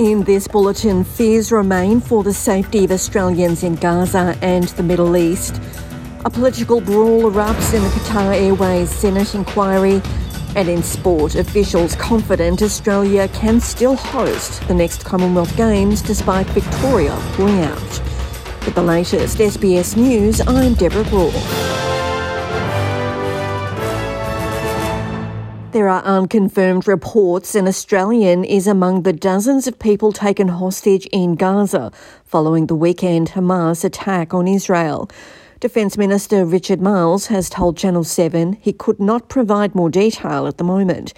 In this bulletin, fears remain for the safety of Australians in Gaza and the Middle East. A political brawl erupts in the Qatar Airways Senate inquiry. And in sport, officials confident Australia can still host the next Commonwealth Games despite Victoria pulling out. With the latest SBS News, I'm Deborah Groarke. There are unconfirmed reports an Australian is among the dozens of people taken hostage in Gaza following the weekend Hamas attack on Israel. Defence Minister Richard Marles has told Channel 7 he could not provide more detail at the moment.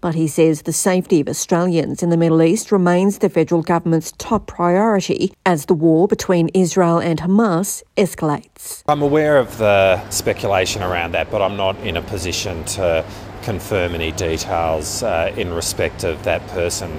But he says the safety of Australians in the Middle East remains the federal government's top priority as the war between Israel and Hamas escalates. I'm aware of the speculation around that, but I'm not in a position to confirm any details uh, in respect of that person.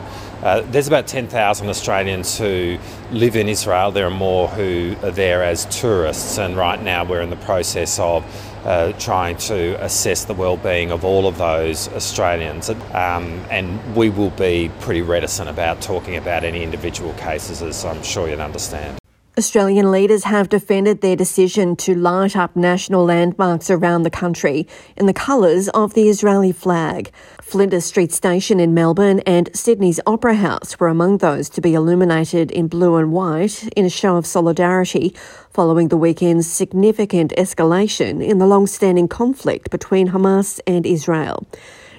Uh, there's about 10,000 Australians who live in Israel. There are more who are there as tourists, and right now we're in the process of uh, trying to assess the well-being of all of those Australians. Um, and we will be pretty reticent about talking about any individual cases, as I'm sure you'd understand. Australian leaders have defended their decision to light up national landmarks around the country in the colours of the Israeli flag. Flinders Street Station in Melbourne and Sydney's Opera House were among those to be illuminated in blue and white in a show of solidarity following the weekend's significant escalation in the long-standing conflict between Hamas and Israel.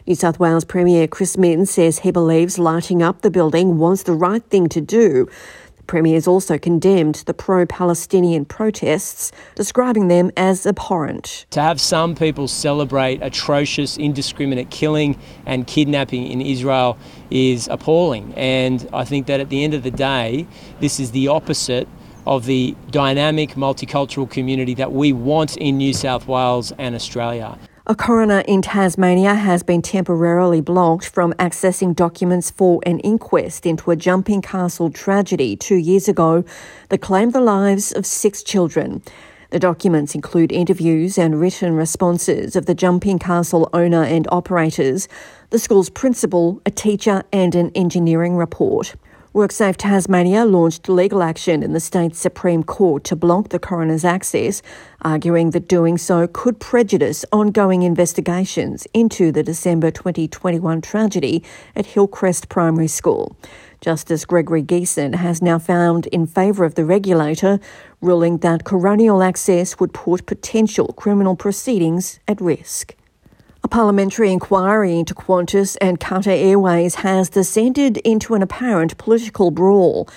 New South Wales Premier Chris Minns says he believes lighting up the building was the right thing to do. Premiers also condemned the pro Palestinian protests, describing them as abhorrent. To have some people celebrate atrocious, indiscriminate killing and kidnapping in Israel is appalling. And I think that at the end of the day, this is the opposite of the dynamic multicultural community that we want in New South Wales and Australia. A coroner in Tasmania has been temporarily blocked from accessing documents for an inquest into a jumping castle tragedy two years ago that claimed the lives of six children. The documents include interviews and written responses of the jumping castle owner and operators, the school's principal, a teacher, and an engineering report. WorkSafe Tasmania launched legal action in the state Supreme Court to block the coroner's access, arguing that doing so could prejudice ongoing investigations into the December 2021 tragedy at Hillcrest Primary School. Justice Gregory Geason has now found in favour of the regulator, ruling that coronial access would put potential criminal proceedings at risk. A parliamentary inquiry into Qantas and Qatar Airways has descended into an apparent political brawl.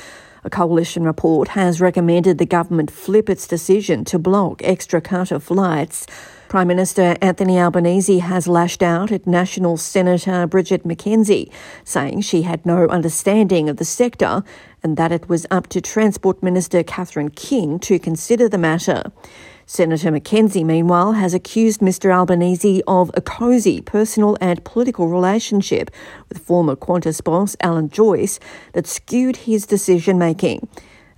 A coalition report has recommended the government flip its decision to block extra Qatar flights. Prime Minister Anthony Albanese has lashed out at National Senator Bridget McKenzie, saying she had no understanding of the sector and that it was up to Transport Minister Catherine King to consider the matter. Senator McKenzie, meanwhile, has accused Mr Albanese of a cosy personal and political relationship with former Qantas boss Alan Joyce that skewed his decision making,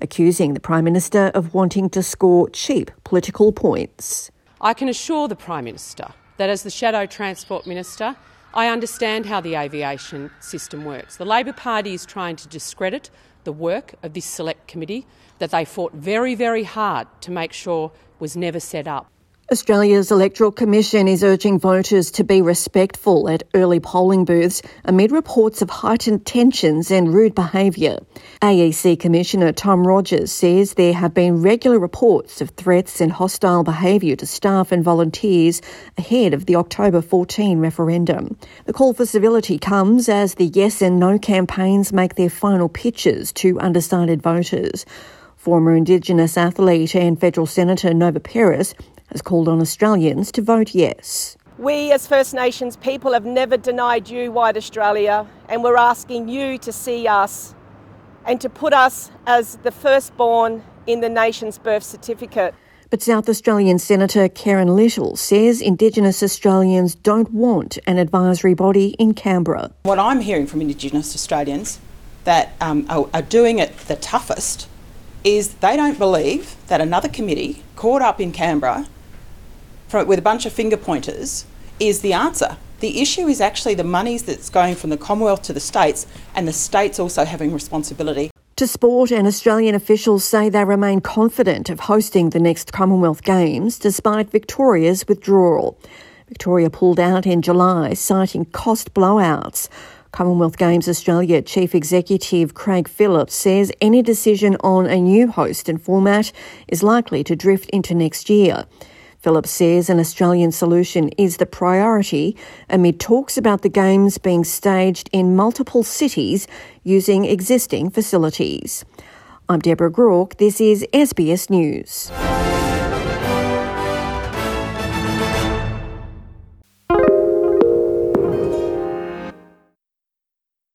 accusing the Prime Minister of wanting to score cheap political points. I can assure the Prime Minister that as the Shadow Transport Minister, I understand how the aviation system works. The Labor Party is trying to discredit the work of this select committee that they fought very, very hard to make sure was never set up. Australia's Electoral Commission is urging voters to be respectful at early polling booths amid reports of heightened tensions and rude behaviour. AEC Commissioner Tom Rogers says there have been regular reports of threats and hostile behaviour to staff and volunteers ahead of the October 14 referendum. The call for civility comes as the yes and no campaigns make their final pitches to undecided voters. Former Indigenous athlete and federal senator Nova Peris has called on Australians to vote yes. We, as First Nations people, have never denied you white Australia, and we're asking you to see us and to put us as the firstborn in the nation's birth certificate. But South Australian Senator Kerrynne Liddle says Indigenous Australians don't want an advisory body in Canberra. What I'm hearing from Indigenous Australians that um, are, are doing it the toughest is they don't believe that another committee caught up in Canberra for, with a bunch of finger pointers is the answer. The issue is actually the monies that's going from the Commonwealth to the states, and the states also having responsibility. To sport, and Australian officials say they remain confident of hosting the next Commonwealth Games despite Victoria's withdrawal. Victoria pulled out in July, citing cost blowouts. Commonwealth Games Australia Chief Executive Craig Phillips says any decision on a new host and format is likely to drift into next year. Phillips says an Australian solution is the priority amid talks about the Games being staged in multiple cities using existing facilities. I'm Deborah Groarke. This is SBS News.